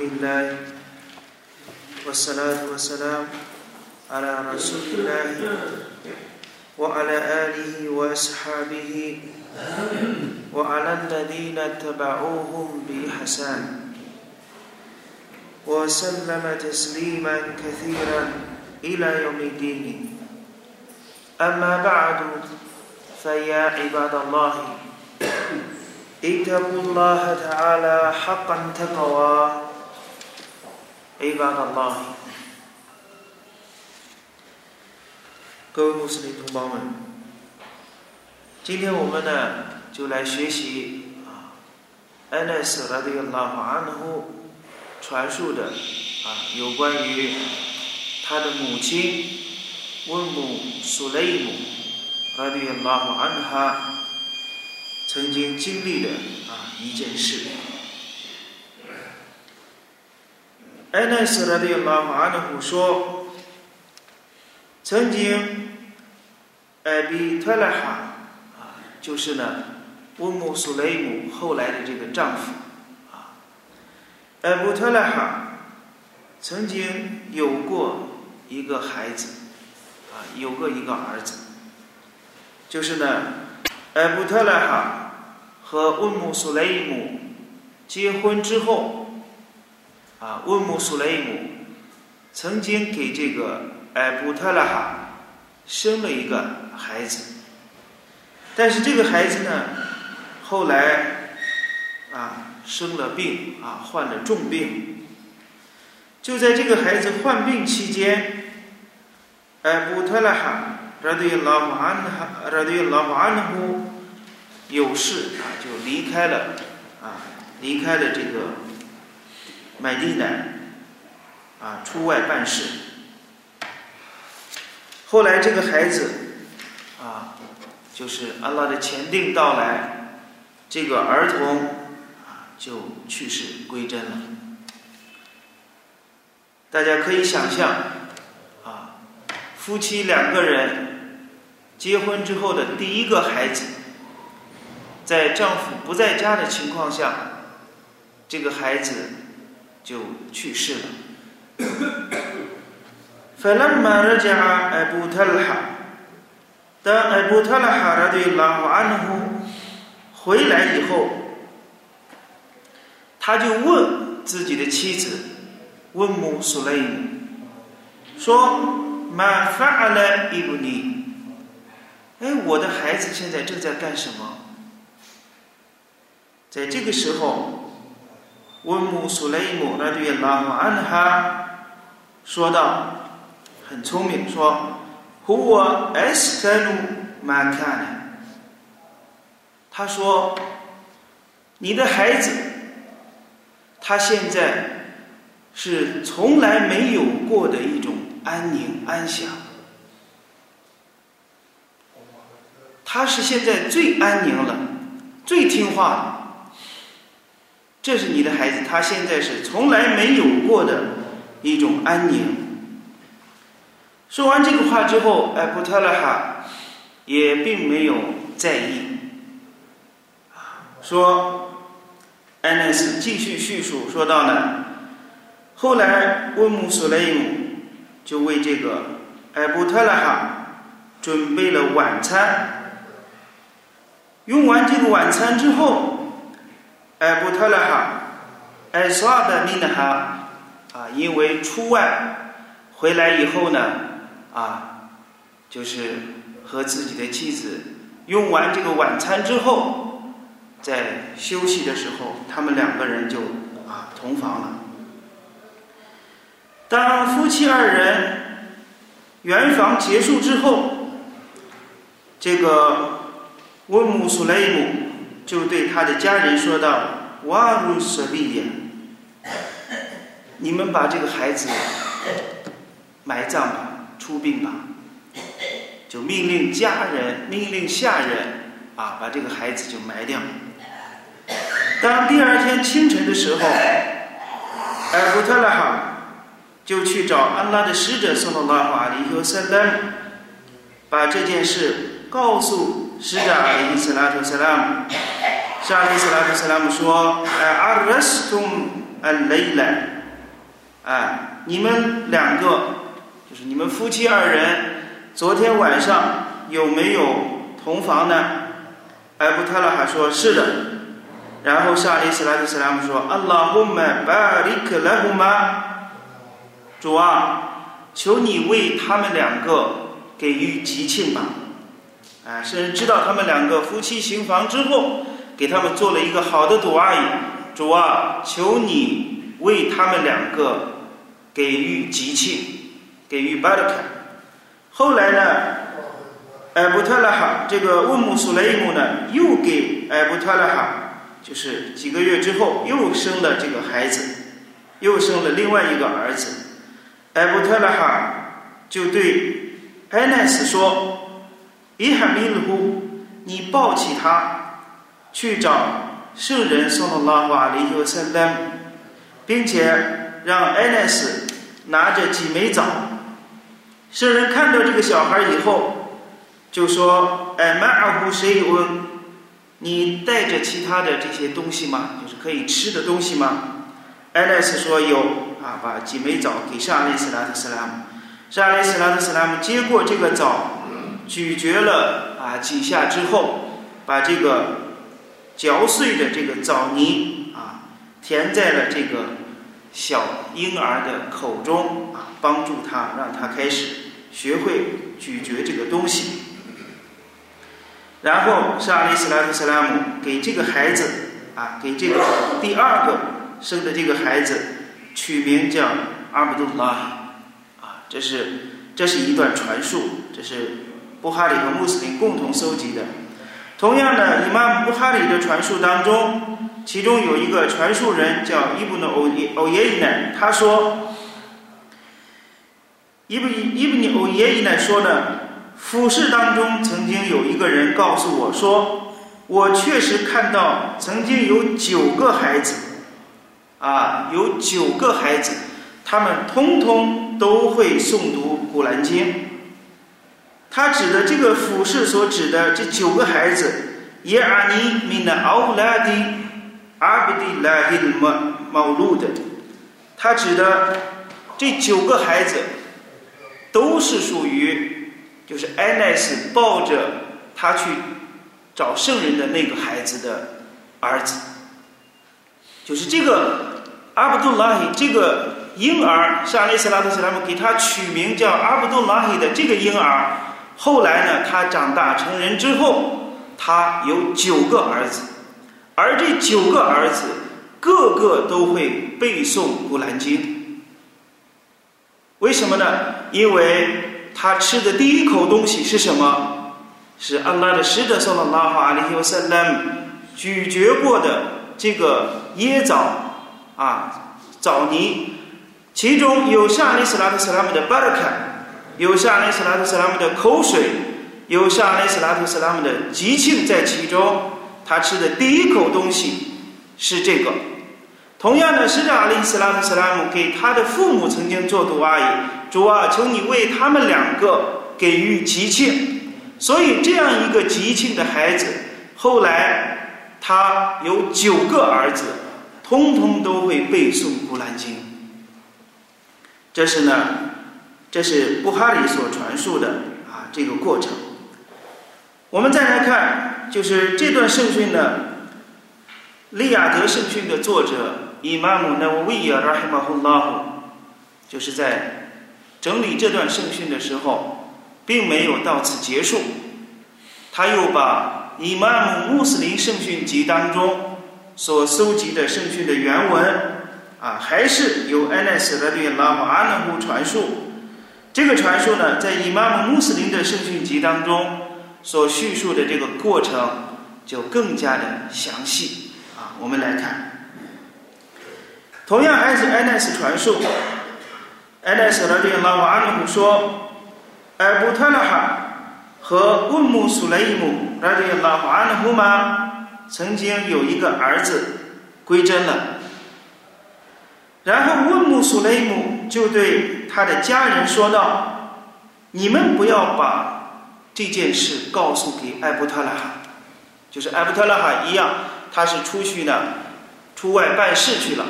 لله والصلاة والسلام على رسول الله وعلى آله وأصحابه وعلى الذين اتبعوهم بإحسان. وسلم تسليما كثيرا إلى يوم الدين. أما بعد فيا عباد الله اتقوا الله تعالى حقا تقوى عباد الله 各位穆斯林同胞们，今天我们呢就来学习啊，安奈斯拉迪拉法安呼传述的啊有关于他的母亲温姆苏雷姆拉迪拉法安哈曾经经历的啊一件事。 安奈斯拉迪拉法安呼说，曾经。艾比特拉哈啊，就是呢，乌姆苏雷姆后来的这个丈夫啊，艾布特拉哈曾经有过一个孩子啊，有过一个儿子，就是呢，艾布特拉哈和乌姆苏雷姆结婚之后啊，温姆苏雷姆曾经给这个艾布特拉哈生了一个。孩子，但是这个孩子呢，后来啊生了病啊患了重病，就在这个孩子患病期间，艾布特拉哈拉对老安哈拉对老安呼有事啊就离开了啊离开了这个麦地乃啊出外办事，后来这个孩子。啊，就是安拉的前定到来，这个儿童啊就去世归真了。大家可以想象，啊，夫妻两个人结婚之后的第一个孩子，在丈夫不在家的情况下，这个孩子就去世了。فلما رجع أبو طلحة 当艾布特拉哈拉对拉胡安呼回来以后，他就问自己的妻子问姆苏雷姆说：“玛法阿莱伊布尼，哎，我的孩子现在正在干什么？”在这个时候， 温姆苏雷姆拉对拉胡安哈说道：“很聪明，说。” Who is Kanu Makan？他说：“你的孩子，他现在是从来没有过的一种安宁安详。他是现在最安宁了，最听话了。这是你的孩子，他现在是从来没有过的一种安宁。”说完这个话之后，艾布特拉哈也并没有在意。说，安纳斯继续叙述说到呢，后来温姆苏雷姆就为这个艾布特拉哈准备了晚餐。用完这个晚餐之后，艾布特拉哈艾索尔的米纳哈啊，因为出外回来以后呢。啊，就是和自己的妻子用完这个晚餐之后，在休息的时候，他们两个人就啊同房了。当夫妻二人圆房结束之后，这个温姆苏雷姆就对他的家人说道：“瓦鲁舍利亚，你们把这个孩子埋葬吧。”出殡吧，就命令家人、命令下人啊，把这个孩子就埋掉。当第二天清晨的时候，艾布特拉哈就去找安拉的使者送到拉法里和塞丹，把这件事告诉使者阿里斯拉图塞拉姆。沙利斯拉特斯拉姆说：“哎，阿拉斯通哎雷来，哎，你们两个就是你们夫妻二人，昨天晚上有没有同房呢？”艾布特拉还说：“是的。”然后沙利斯拉特斯拉姆说：“阿拉胡麦巴里克拉胡玛，主啊，求你为他们两个给予吉庆吧。”啊，甚至知道他们两个夫妻行房之后，给他们做了一个好的赌阿姨。主啊，求你为他们两个给予吉庆，给予巴勒卡。后来呢，艾布特拉哈这个乌姆苏雷姆呢，又给艾布特拉哈，就是几个月之后又生了这个孩子，又生了另外一个儿子。艾布特拉哈就对艾奈斯说。伊哈米鲁，你抱起他，去找圣人送了拉瓦里尤塞丹，并且让艾奈斯拿着几枚枣。圣人看到这个小孩以后，就说：“哎，马尔呼谁问？你带着其他的这些东西吗？就是可以吃的东西吗？”艾奈斯说：“有啊，把几枚枣给沙利斯拉特斯拉姆。沙利斯拉特斯拉姆接过这个枣。”咀嚼了啊几下之后，把这个嚼碎的这个枣泥啊填在了这个小婴儿的口中啊，帮助他让他开始学会咀嚼这个东西。然后是阿里斯拉特斯拉姆给这个孩子啊，给这个第二个生的这个孩子取名叫阿卜杜拉啊，这是这是一段传述，这是。布哈里和穆斯林共同搜集的。同样的，伊玛布哈里的传述当中，其中有一个传述人叫伊布努欧耶欧耶伊奈，他说：“伊布伊布尼欧耶伊奈说呢，俯视当中曾经有一个人告诉我说，我确实看到曾经有九个孩子，啊，有九个孩子，他们通通都会诵读古兰经。”他指的这个俯视所指的这九个孩子，耶阿尼米纳奥拉迪阿布迪拉希马毛路的，他指的这九个孩子都是属于，就是艾奈斯抱着他去找圣人的那个孩子的儿子，就是这个阿卜杜拉希这个婴儿，是阿里斯拉特斯拉姆给他取名叫阿卜杜拉希的这个婴儿。后来呢，他长大成人之后，他有九个儿子，而这九个儿子个个都会背诵《古兰经》。为什么呢？因为他吃的第一口东西是什么？是安拉的使者送了拉哈阿里尤塞拉姆咀嚼过的这个椰枣啊枣泥，其中有夏利斯拉特斯拉姆的巴勒卡。有夏雷斯拉特斯拉姆的口水，有夏雷斯拉特斯拉姆的激情在其中。他吃的第一口东西是这个。同样的，使者阿里斯拉特斯拉姆给他的父母曾经做毒阿姨，主啊，求你为他们两个给予吉庆。所以这样一个吉庆的孩子，后来他有九个儿子，通通都会背诵《古兰经》。这是呢。这是布哈里所传述的啊这个过程。我们再来看，就是这段圣训呢，利亚德圣训的作者伊玛目纳维伊尔拉希马胡拉夫，就是在整理这段圣训的时候，并没有到此结束，他又把伊玛目穆斯林圣训集当中所搜集的圣训的原文啊，还是由安奈斯的对拉姆阿纳夫传述。这个传说呢，在伊玛目穆斯林的圣训集当中所叙述的这个过程就更加的详细啊。我们来看，同样还是埃奈斯传述，埃奈斯的对拉瓦阿努说，艾布特拉哈和乌姆苏雷姆拉对拉瓦阿努吗？曾经有一个儿子归真了。然后问穆苏雷姆就对他的家人说道：“你们不要把这件事告诉给艾布特拉哈，就是艾布特拉哈一样，他是出去呢，出外办事去了，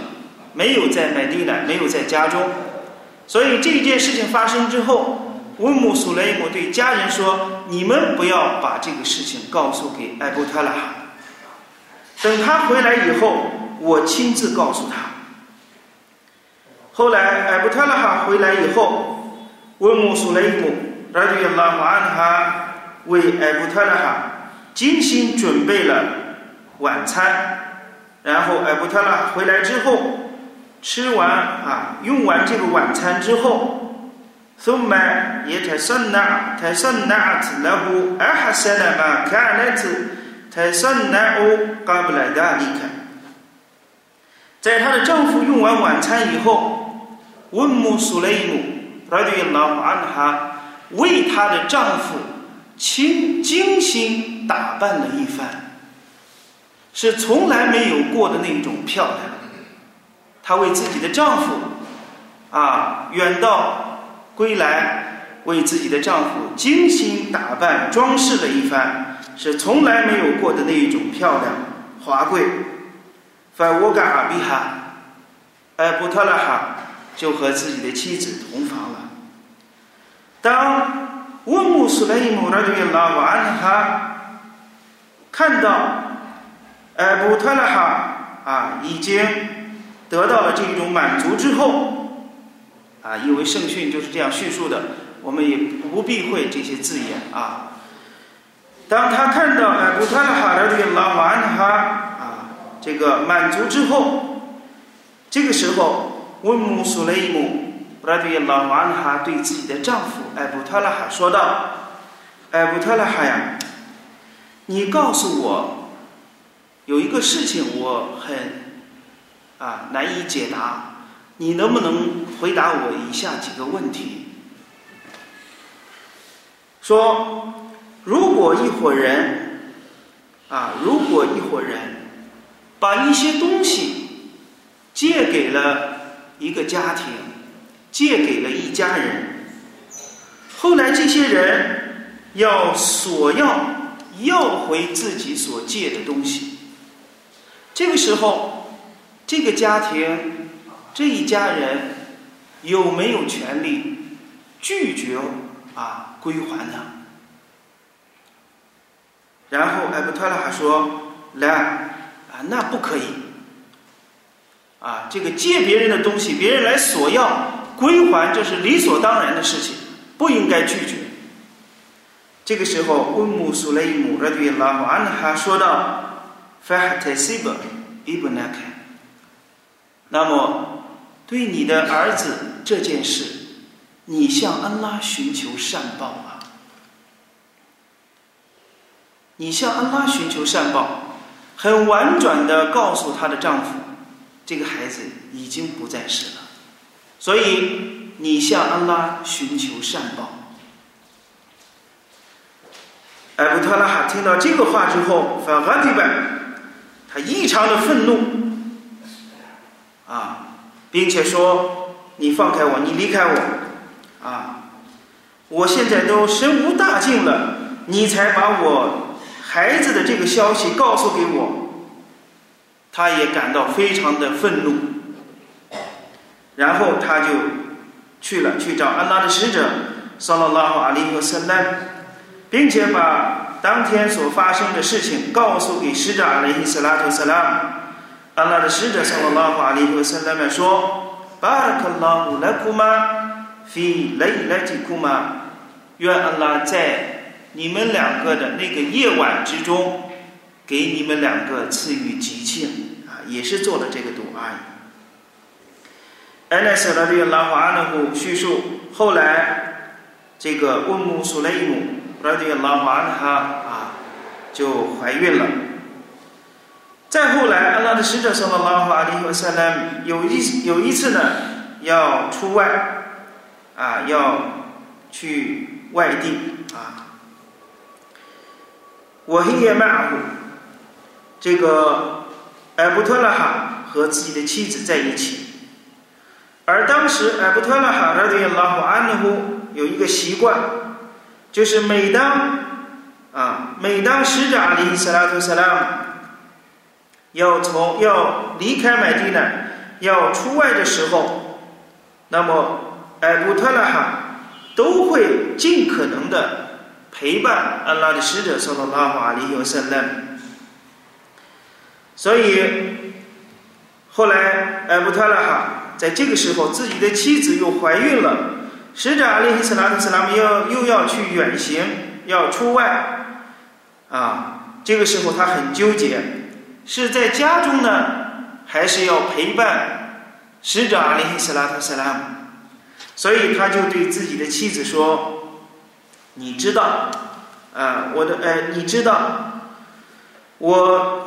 没有在买地呢，没有在家中。所以这件事情发生之后，乌姆苏雷姆对家人说：“你们不要把这个事情告诉给艾布特拉哈，等他回来以后，我亲自告诉他。”后来艾布特拉哈回来以后，温姆苏雷姆拉迪亚拉马安哈为艾布特拉哈精心准备了晚餐，然后艾布特拉回来之后。吃完啊，用完这个晚餐之后，ثم يتصنع تصنعت له أحسن ما كانت تصنع قبل ذلك。在她的丈夫用完晚餐以后， 温姆苏雷姆拉迪拉安哈为她的丈夫亲精心打扮了一番，是从来没有过的那种漂亮。她为自己的丈夫，啊，远道归来，为自己的丈夫精心打扮、装饰了一番，是从来没有过的那一种漂亮、华贵。法沃嘎阿比哈，埃布特拉哈就和自己的妻子同房了。当温姆苏莱姆拉对拉瓦安哈看到艾布特拉哈啊，已经。得到了这种满足之后，啊，因为圣训就是这样叙述的，我们也不避讳这些字眼啊。当他看到哎，布特拉哈的这个拉瓦安哈啊，这个满足之后，这个时候温姆苏雷姆布拉对拉瓦哈对自己的丈夫艾，布特拉哈说道：“艾，布特拉哈呀，你告诉我，有一个事情我很。”啊，难以解答。你能不能回答我以下几个问题？说，如果一伙人，啊，如果一伙人把一些东西借给了一个家庭，借给了一家人，后来这些人要索要要回自己所借的东西，这个时候。这个家庭，这一家人有没有权利拒绝啊归还呢？然后艾布特拉还说：“来啊，那不可以啊！这个借别人的东西，别人来索要归还，这是理所当然的事情，不应该拒绝。”这个时候，温姆苏雷姆拉对拉姆安哈说道：“Fa tasiba ibnaka。”那么，对你的儿子这件事，你向安拉寻求善报啊！你向安拉寻求善报，很婉转的告诉她的丈夫，这个孩子已经不在世了，所以你向安拉寻求善报。艾布特拉哈听到这个话之后，反哈迪本，他异常的愤怒。啊，并且说：“你放开我，你离开我，啊，我现在都身无大境了，你才把我孩子的这个消息告诉给我。”他也感到非常的愤怒，然后他就去了，去找安拉的使者，萨拉拉哈阿里和塞兰，并且把当天所发生的事情告诉给使者阿里·斯拉图·萨拉。安拉的使者向拉法里和圣莱曼说：“巴拉克拉乌拉库玛，非雷来吉库玛，愿安拉在你们两个的那个夜晚之中，给你们两个赐予吉庆啊！也是做了这个赌阿安奈斯拉对拉华阿纳古叙述，后来这个温姆苏雷姆拉对拉法阿纳哈啊，就怀孕了。”再后来，安拉的使者说了拉法里和塞拉有一有一次呢，要出外，啊，要去外地啊。我黑夜曼虎，这个艾布特拉哈和自己的妻子在一起，而当时艾布特拉哈他对拉法安呼有一个习惯，就是每当啊，每当使者阿里·斯拉图·萨拉姆。要从要离开麦地呢，要出外的时候，那么艾布特拉哈都会尽可能的陪伴安拉的使者，说到拉法里有圣人。所以后来艾布特拉哈在这个时候，自己的妻子又怀孕了，使者阿里希斯拉特斯拉姆要又要去远行，要出外，啊，这个时候他很纠结。是在家中呢，还是要陪伴使者阿里希斯拉特斯拉姆？所以他就对自己的妻子说：“你知道，啊，我的，哎，你知道，我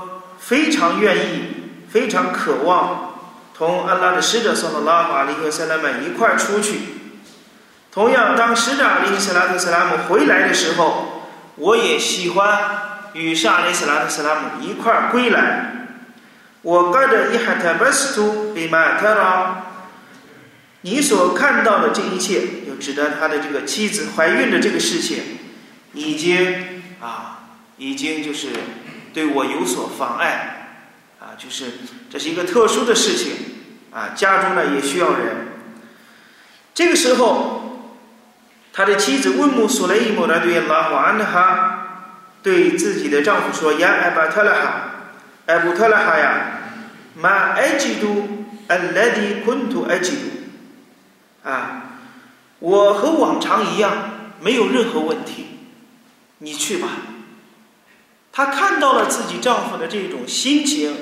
非常愿意，非常渴望同安拉的使者（送到拉法里和塞拉曼一块儿出去。同样，当使者阿里斯拉特塞拉姆回来的时候，我也喜欢。”与沙里斯拉特塞拉姆一块儿归来，我盖着伊哈特巴斯图比马特拉，你所看到的这一切，就指的他的这个妻子怀孕的这个事情，已经啊，已经就是对我有所妨碍，啊，就是这是一个特殊的事情，啊，家中呢也需要人。这个时候，他的妻子温姆苏雷伊姆呢对拉华安哈。对自己的丈夫说：“呀，艾巴特拉哈，艾布特拉哈呀，马埃吉杜，阿莱迪昆图埃吉杜，啊，我和往常一样，没有任何问题，你去吧。”她看到了自己丈夫的这种心情，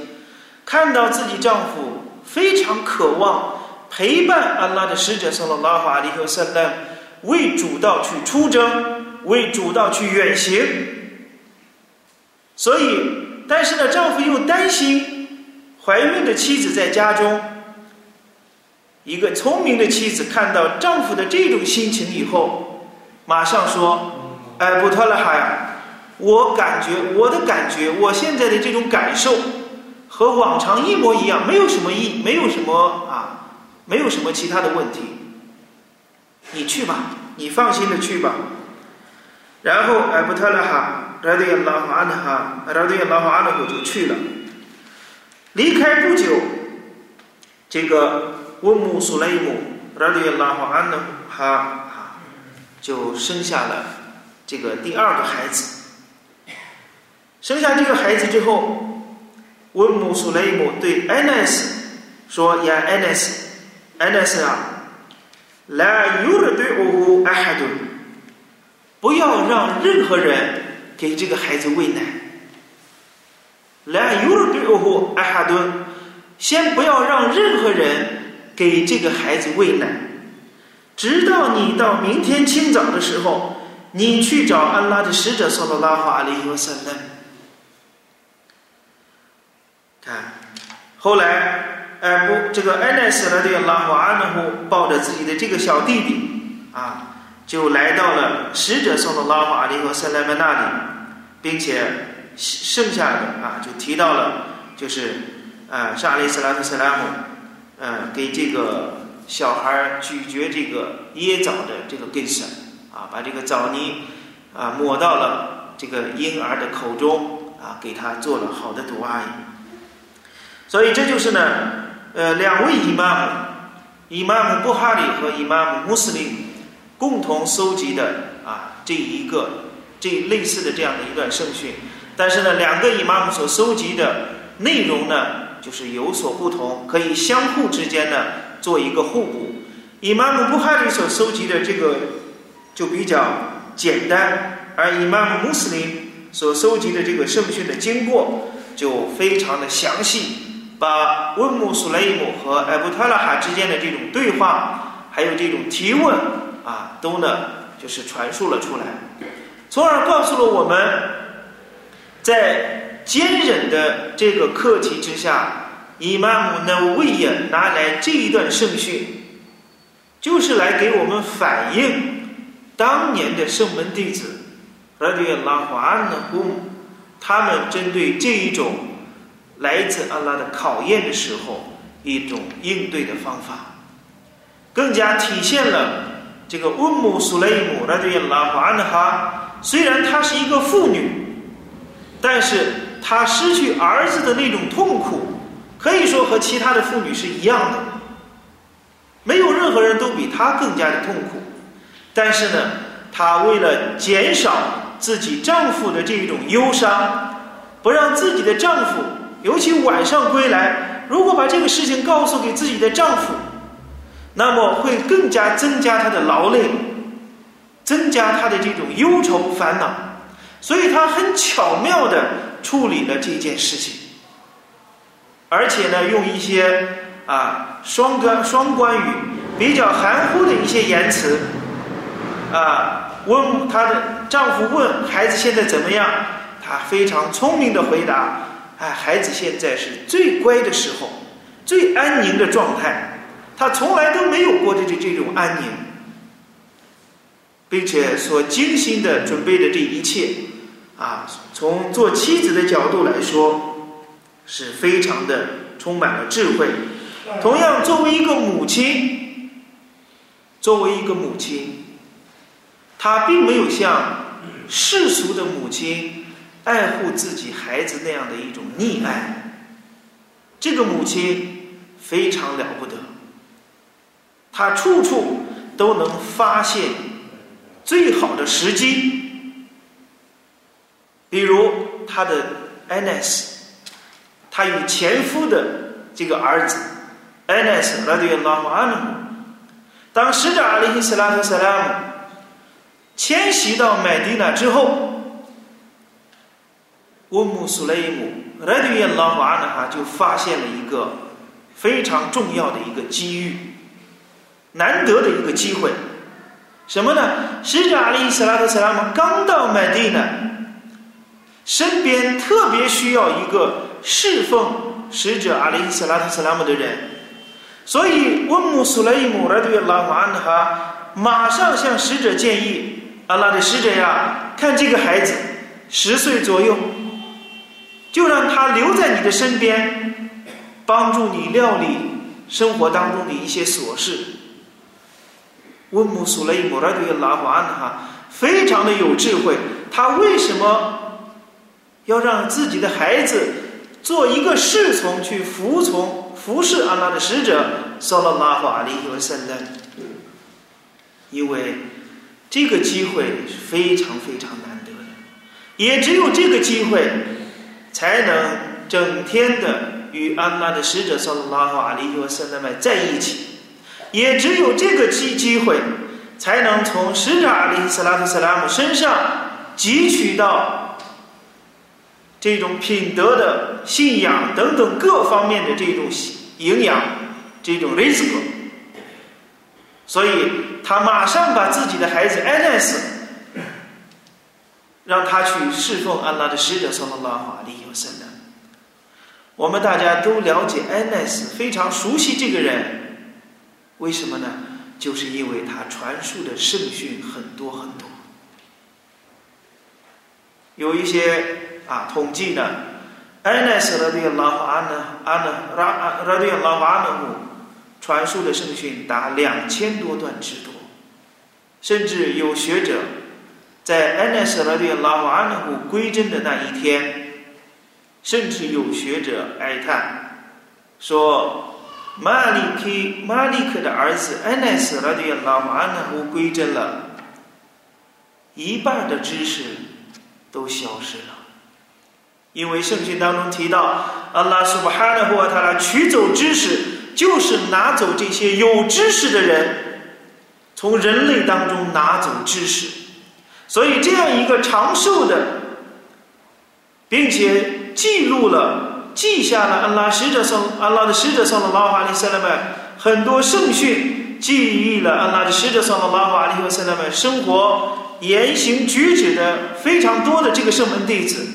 看到自己丈夫非常渴望陪伴安拉的使者（圣拉法里和圣诞为主道去出征，为主道去远行。所以，但是呢，丈夫又担心怀孕的妻子在家中。一个聪明的妻子看到丈夫的这种心情以后，马上说：“哎，布特勒哈呀，我感觉我的感觉，我现在的这种感受和往常一模一样，没有什么异，没有什么啊，没有什么其他的问题。你去吧，你放心的去吧。”然后，艾布特勒哈。拉迪亚拉哈安哈，拉迪亚拉哈安哈就去了。离开不久，这个温姆苏雷姆拉迪亚拉哈安哈哈就生下了这个第二个孩子。生下这个孩子之后，温姆苏雷姆对安奈斯说：“呀，安奈斯，安奈斯啊，来有人对我阿哈顿，不要让任何人。”给这个孩子喂奶，来，有人对哦呼，阿哈顿，先不要让任何人给这个孩子喂奶，直到你到明天清早的时候，你去找安拉的使者，说到拉法阿里和圣诞。看，后来，哎不，这个安奈斯拉的拉姆阿那呼抱着自己的这个小弟弟啊。就来到了使者送的拉法利和塞莱曼那里，并且剩下的啊，就提到了，就是啊，沙利斯拉特塞拉姆，嗯，给这个小孩咀嚼这个椰枣的这个根绳啊，把这个枣泥啊抹到了这个婴儿的口中啊，给他做了好的毒阿姨。所以这就是呢，呃，两位伊玛目，伊玛目布哈里和伊玛目穆斯林。共同搜集的啊，这一个这类似的这样的一段圣训，但是呢，两个伊玛目所搜集的内容呢，就是有所不同，可以相互之间呢做一个互补。伊玛目布哈里所搜集的这个就比较简单，而伊玛目穆斯林所搜集的这个圣训的经过就非常的详细，把温姆苏莱姆和艾布特拉哈之间的这种对话，还有这种提问。啊，都呢，就是传述了出来，从而告诉了我们，在坚忍的这个课题之下，伊玛目呢为也拿来这一段圣训，就是来给我们反映当年的圣门弟子，拉迪拉华安的公，他们针对这一种来自阿拉的考验的时候，一种应对的方法，更加体现了。这个乌姆苏雷姆，那对拉法安哈，虽然她是一个妇女，但是她失去儿子的那种痛苦，可以说和其他的妇女是一样的，没有任何人都比她更加的痛苦。但是呢，她为了减少自己丈夫的这种忧伤，不让自己的丈夫，尤其晚上归来，如果把这个事情告诉给自己的丈夫，那么会更加增加她的劳累，增加她的这种忧愁烦恼。所以她很巧妙的处理了这件事情，而且呢，用一些啊双关双关语，比较含糊的一些言辞。啊，问她的丈夫问孩子现在怎么样？她非常聪明的回答：“哎，孩子现在是最乖的时候，最安宁的状态。他从来都没有过这这这种安宁，并且所精心的准备的这一切，啊，从做妻子的角度来说，是非常的充满了智慧。同样，作为一个母亲，作为一个母亲。”她并没有像世俗的母亲爱护自己孩子那样的一种溺爱，这个母亲非常了不得，她处处都能发现最好的时机。比如她的安娜斯，她与前夫的这个儿子安娜斯拉迪拉马努，当使者阿里希斯拉和萨拉姆。迁徙到麦地那之后，乌姆苏雷姆拉迪耶拉瓦呢哈就发现了一个非常重要的一个机遇，难得的一个机会，什么呢？使者阿里·斯拉特·斯拉姆刚到麦地呢，身边特别需要一个侍奉使者阿里·斯拉特·斯拉姆的人，所以乌姆苏雷姆拉迪耶拉瓦呢哈马上向使者建议。阿拉的使者呀，看这个孩子十岁左右，就让他留在你的身边，帮助你料理生活当中的一些琐事。温姆苏雷姆拉对拉胡安哈非常的有智慧，他为什么要让自己的孩子做一个侍从去服从服侍阿拉的使者？萨拉拉胡阿里和塞勒，因为。这个机会是非常非常难得的，也只有这个机会，才能整天的与安拉的使者萨拉和阿里和塞勒麦在一起，也只有这个机机会，才能从使者阿里斯拉特萨拉姆身上汲取到这种品德的信仰等等各方面的这种营养，这种 risk。所以他马上把自己的孩子安奈斯，让他去侍奉安拉的使者，萨拉拉哈利尤森的。我们大家都了解安奈斯，非常熟悉这个人，为什么呢？就是因为他传述的圣训很多很多。有一些啊统计呢，安奈斯拉对拉哈安呢安呢拉拉对拉哈安呢传述的圣训达两千多段之多，甚至有学者在安奈斯拉迪拉瓦安纳古归真的那一天，甚至有学者哀叹说：“马里克马里克的儿子安奈斯拉迪拉瓦安纳古归真了，一半的知识都消失了，因为圣经当中提到，阿拉苏巴哈纳胡他拉取走知识。”就是拿走这些有知识的人，从人类当中拿走知识，所以这样一个长寿的，并且记录了、记下了安拉使者送安拉的使者送了拉法利塞勒曼很多圣训，记忆了安拉的使者送了拉法利和塞勒曼生活言行举止的非常多的这个圣门弟子，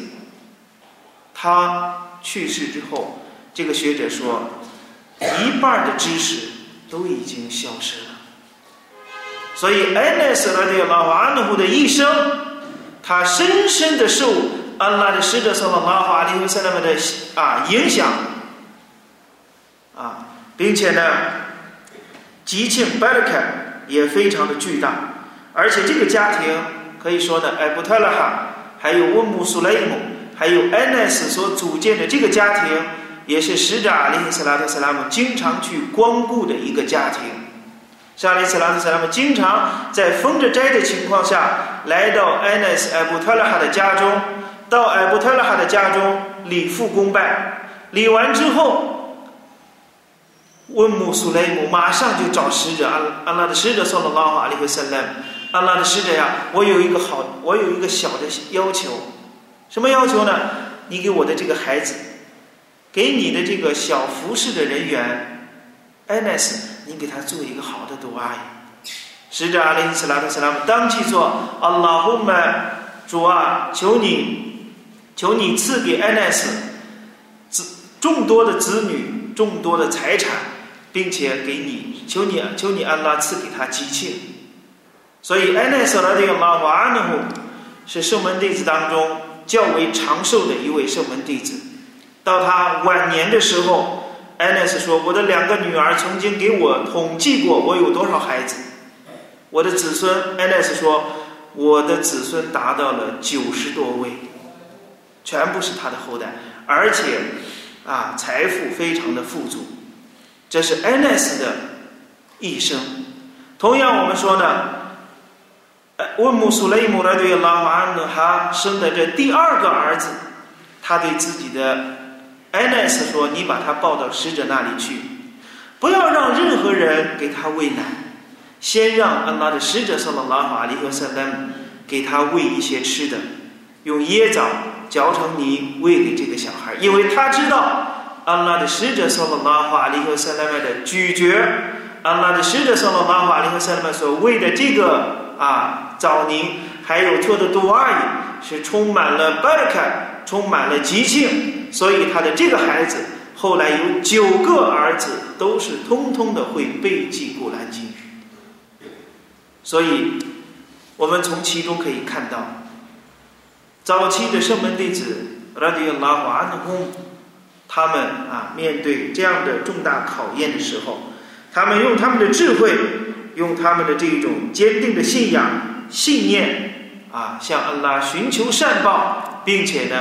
他去世之后，这个学者说。一半的知识都已经消失了，所以安奈斯拉迪拉瓦安努布的一生，他深深的受安拉的使者萨拉拉哈里和塞拉姆的啊影响啊，并且呢，吉庆巴尔凯也非常的巨大，而且这个家庭可以说呢，艾布特拉哈还有温姆苏雷姆，还有安奈斯所组建的这个家庭，也是使者阿里·斯拉特·斯拉姆经常去光顾的一个家庭。沙利斯拉特·斯拉姆经常在封着斋的情况下来到安奈斯·艾布特拉哈的家中，到艾布特拉哈的家中礼复公拜。礼完之后，温姆苏雷姆马上就找使者安安拉的使者说了拉哈阿里·斯拉姆，安拉的使者呀，我有一个好，我有一个小的要求。什么要求呢？你给我的这个孩子，给你的这个小服侍的人员，艾奈斯，你给他做一个好的杜阿姨。使者阿里斯拉特斯拉姆当即说：“阿拉呼曼，主啊，求你，求你赐给艾奈斯子众多的子女，众多的财产，并且给你，求你，求你安拉赐给他吉庆。所以艾奈斯拉的阿拉瓦努姆是圣门弟子当中。”较为长寿的一位圣门弟子，到他晚年的时候，艾奈斯说：“我的两个女儿曾经给我统计过，我有多少孩子。我的子孙，艾奈斯说，我的子孙达到了九十多位，全部是他的后代，而且啊，财富非常的富足。这是艾奈斯的一生。同样，我们说呢。”问姆苏雷姆来对拉马安努哈生的这第二个儿子，他对自己的艾奈斯说：“你把他抱到使者那里去，不要让任何人给他喂奶，先让安拉的使者送到拉法里和塞丹给他喂一些吃的，用椰枣嚼成泥喂给这个小孩，因为他知道安拉的使者送到拉法里和塞丹的咀嚼，安拉的使者送到拉法里和塞丹所喂的这个。”啊，枣泥还有做的杜阿姨是充满了 baraka，充满了吉庆，所以他的这个孩子后来有九个儿子，都是通通的会背记古兰经。所以，我们从其中可以看到，早期的圣门弟子拉迪拉华安公，他们啊面对这样的重大考验的时候，他们用他们的智慧。用他们的这种坚定的信仰、信念啊，向安拉寻求善报，并且呢，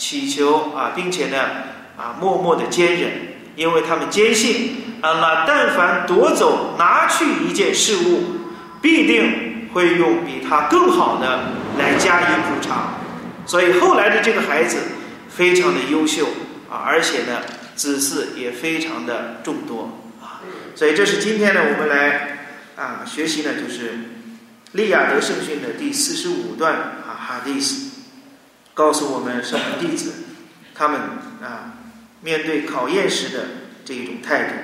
祈求啊，并且呢，啊，默默的坚忍，因为他们坚信安拉但凡夺走、拿去一件事物，必定会用比他更好的来加以补偿。所以后来的这个孩子非常的优秀啊，而且呢，子嗣也非常的众多啊。所以这是今天呢，我们来。啊，学习呢就是《利亚德圣训》的第四十五段啊，哈迪斯告诉我们圣门弟子他们啊面对考验时的这一种态度，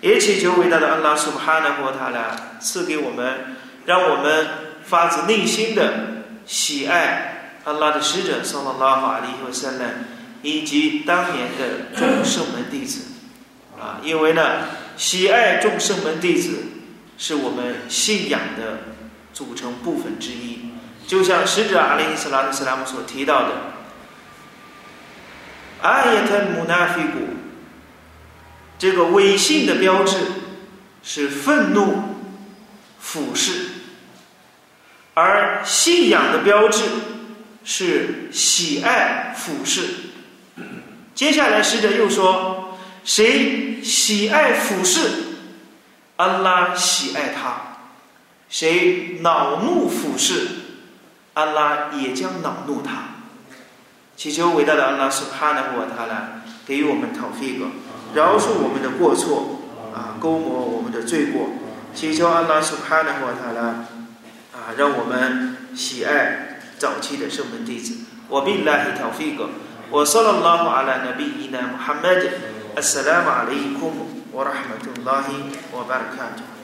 也祈求伟大的安拉苏哈纳和他来赐给我们，让我们发自内心的喜爱安拉的使者（萨拉拉法利和塞勒）以及当年的众圣门弟子啊，因为呢，喜爱众圣门弟子。是我们信仰的组成部分之一，就像使者阿里·斯拉特·斯拉姆所提到的，阿耶特姆纳菲古，这个伪信的标志是愤怒、俯视，而信仰的标志是喜爱、俯视。接下来，使者又说：“谁喜爱、俯视？”安拉喜爱他，谁恼怒俯视，阿拉也将恼怒他，祈求伟大的阿拉苏哈纳和他呢，给予我们塔菲格，饶恕我们的过错，啊，勾抹我们的罪过，祈求阿拉苏哈纳和他呢，啊，让我们喜爱早期的圣门弟子。وَبِاللَّهِ تَوَفِّيقًا وَصَلَ اللَّهُ عَلَى 卡杜